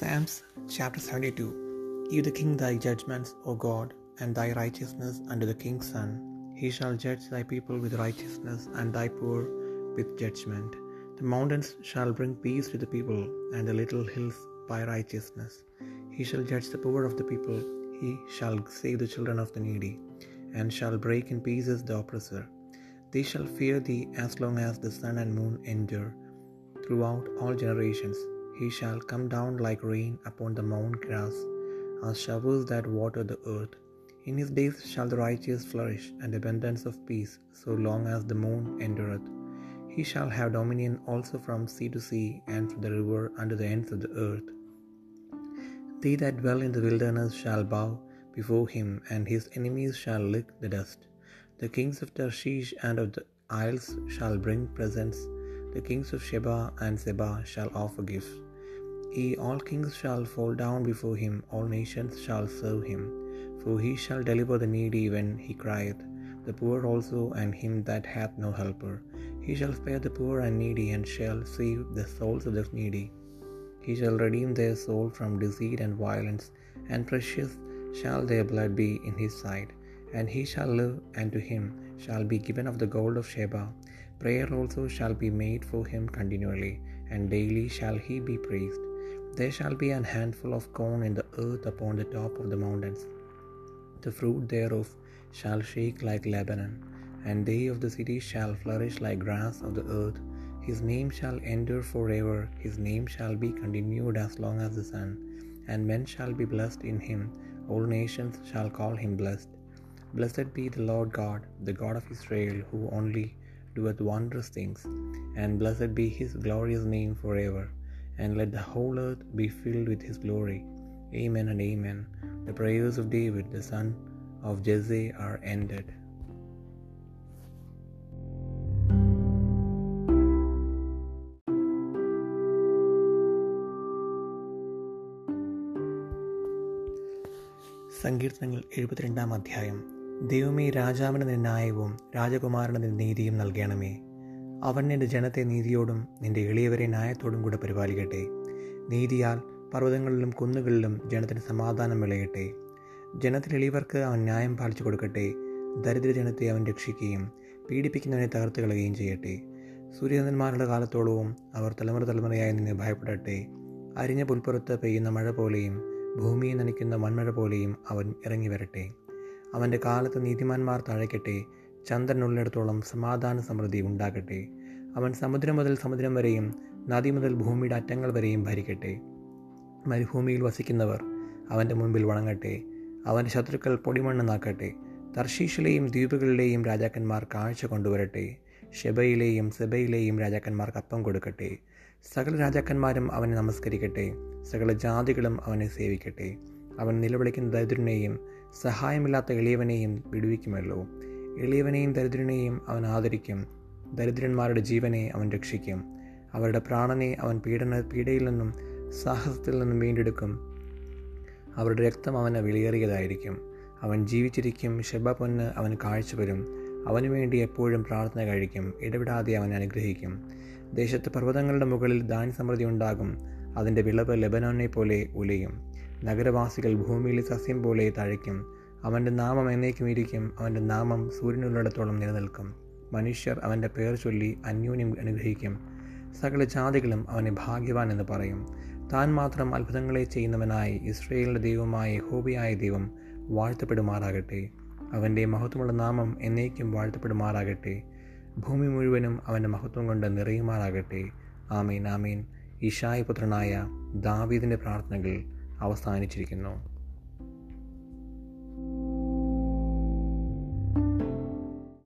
Psalms chapter 72 Give the king thy judgments, O God, and thy righteousness unto the king's son. He shall judge thy people with righteousness, and thy poor with judgment. The mountains shall bring peace to the people, and the little hills by righteousness. He shall judge the poor of the people, he shall save the children of the needy, and shall break in pieces the oppressor. They shall fear thee as long as the sun and moon endure. Throughout all generations, he shall come down like rain upon the mown grass, as showers that water the earth. In his days shall the righteous flourish, and abundance of peace, so long as the moon endureth. He shall have dominion also from sea to sea, and from the river unto the ends of the earth. They that dwell in the wilderness shall bow before him, and his enemies shall lick the dust. The kings of Tarshish and of the isles shall bring presents. The kings of Sheba and Seba shall offer gifts. Ye all kings shall fall down before him, all nations shall serve him. For he shall deliver the needy when he crieth, the poor also, and him that hath no helper. He shall spare the poor and needy, and shall save the souls of the needy. He shall redeem their soul from deceit and violence, and precious shall their blood be in his sight. And he shall live, and to him shall be given of the gold of Sheba. Prayer also shall be made for him continually, and daily shall he be praised. There shall be an handful of corn in the earth upon the top of the mountains. The fruit thereof shall shake like Lebanon, and they of the city shall flourish like grass of the earth. His name shall endure forever, his name shall be continued as long as the sun, and men shall be blessed in him. All nations shall call him blessed. Blessed be the Lord God, the God of Israel, who only doeth wondrous things, and blessed be his glorious name forever. And let the whole earth be filled with his glory. Amen and amen. The prayers of David, the son of Jesse, are ended. സങ്കീർത്തനങ്ങൾ എഴുപത്തിരണ്ടാം അധ്യായം ദൈവമേ രാജാവിന് നിന്നായവും രാജകുമാരന് നീതിയും നൽകണമേ അവൻ നിന്റെ ജനത്തെ നീതിയോടും നിന്റെ എളിയവരെ ന്യായത്തോടും കൂടെ പരിപാലിക്കട്ടെ. നീതിയാൽ പർവതങ്ങളിലും കുന്നുകളിലും ജനത്തിന് സമാധാനം വിളയട്ടെ. ജനത്തിലെളിയവർക്ക് അവൻ ന്യായം പാലിച്ചു കൊടുക്കട്ടെ. ദരിദ്ര ജനത്തെ അവൻ രക്ഷിക്കുകയും പീഡിപ്പിക്കുന്നവനെ തകർത്ത് കളയുകയും ചെയ്യട്ടെ. സൂര്യചന്ദ്രന്മാരുടെ കാലത്തോളവും അവർ തലമുറ തലമുറയായി നിന്നെ ഭയപ്പെടട്ടെ. അരിഞ്ഞ പുൽപ്പുറത്ത് പെയ്യുന്ന മഴ പോലെയും ഭൂമിയെ നനയ്ക്കുന്ന മൺമഴ പോലെയും അവൻ ഇറങ്ങി വരട്ടെ. അവന്റെ കാലത്ത് നീതിമാന്മാർ തഴയ്ക്കട്ടെ ചന്ദ്രൻ ഉള്ളിടത്തോളം സമാധാന സമൃദ്ധി ഉണ്ടാകട്ടെ. അവൻ സമുദ്രം മുതൽ സമുദ്രം വരെയും നദി മുതൽ ഭൂമിയുടെ അറ്റങ്ങൾ വരെയും ഭരിക്കട്ടെ. മരുഭൂമിയിൽ വസിക്കുന്നവർ അവന്റെ മുൻപിൽ വണങ്ങട്ടെ. അവന്റെ ശത്രുക്കൾ പൊടിമണ്ണ് നാക്കട്ടെ തർശീഷിലെയും ദ്വീപുകളിലെയും രാജാക്കന്മാർ കാഴ്ച കൊണ്ടുവരട്ടെ. ഷെബയിലെയും സെബയിലെയും രാജാക്കന്മാർക്ക് അപ്പം കൊടുക്കട്ടെ. സകല രാജാക്കന്മാരും അവനെ നമസ്കരിക്കട്ടെ. സകല ജാതികളും അവനെ സേവിക്കട്ടെ. അവൻ നിലവിളിക്കുന്ന ദരിദ്രനെയും സഹായമില്ലാത്ത എളിയവനെയും വിടുവിക്കുമല്ലോ. എളിയവനെയും ദരിദ്രനെയും അവൻ ആദരിക്കും. ദരിദ്രന്മാരുടെ ജീവനെ അവൻ രക്ഷിക്കും. അവരുടെ പ്രാണനെ അവൻ പീഡന പീഡയിൽ നിന്നും സാഹസത്തിൽ നിന്നും വീണ്ടെടുക്കും. അവരുടെ രക്തം അവന് വിലയേറിയതായിരിക്കും. അവൻ ജീവിച്ചിരിക്കും. ശബ പൊന്ന് അവന് കാഴ്ച വരും അവനു വേണ്ടി എപ്പോഴും പ്രാർത്ഥന കഴിക്കും. ഇടപെടാതെ അവൻ അനുഗ്രഹിക്കും. ദേശത്ത് പർവതങ്ങളുടെ മുകളിൽ ധാന്യസമൃദ്ധി ഉണ്ടാകും. അതിന്റെ വിളവ് ലെബനോനെ പോലെ ഉലയും. നഗരവാസികൾ ഭൂമിയിലെ സസ്യം പോലെ തഴയ്ക്കും. അവന്റെ നാമം എന്നേക്കും ഇരിക്കും. അവന്റെ നാമം സൂര്യനുള്ളിടത്തോളം നിലനിൽക്കും. മനുഷ്യർ അവന്റെ പേർ ചൊല്ലി അന്യോന്യം അനുഗ്രഹിക്കും. സകല ജാതികളും അവനെ ഭാഗ്യവാൻ എന്ന് പറയും. താൻ മാത്രം അത്ഭുതങ്ങളെ ചെയ്യുന്നവനായി ഇസ്രയേലിന്റെ ദൈവമായ ഹോബിയായ ദൈവം വാഴ്ത്തപ്പെടുമാറാകട്ടെ. അവന്റെ മഹത്വമുള്ള നാമം എന്നേക്കും വാഴ്ത്തപ്പെടുമാറാകട്ടെ. ഭൂമി മുഴുവനും അവന്റെ മഹത്വം കൊണ്ട് നിറയുമാറാകട്ടെ. ആമീൻ ആമീൻ. ഇഷായി പുത്രനായ ദാവീദിന്റെ പ്രാർത്ഥനകൾ അവസാനിച്ചിരിക്കുന്നു.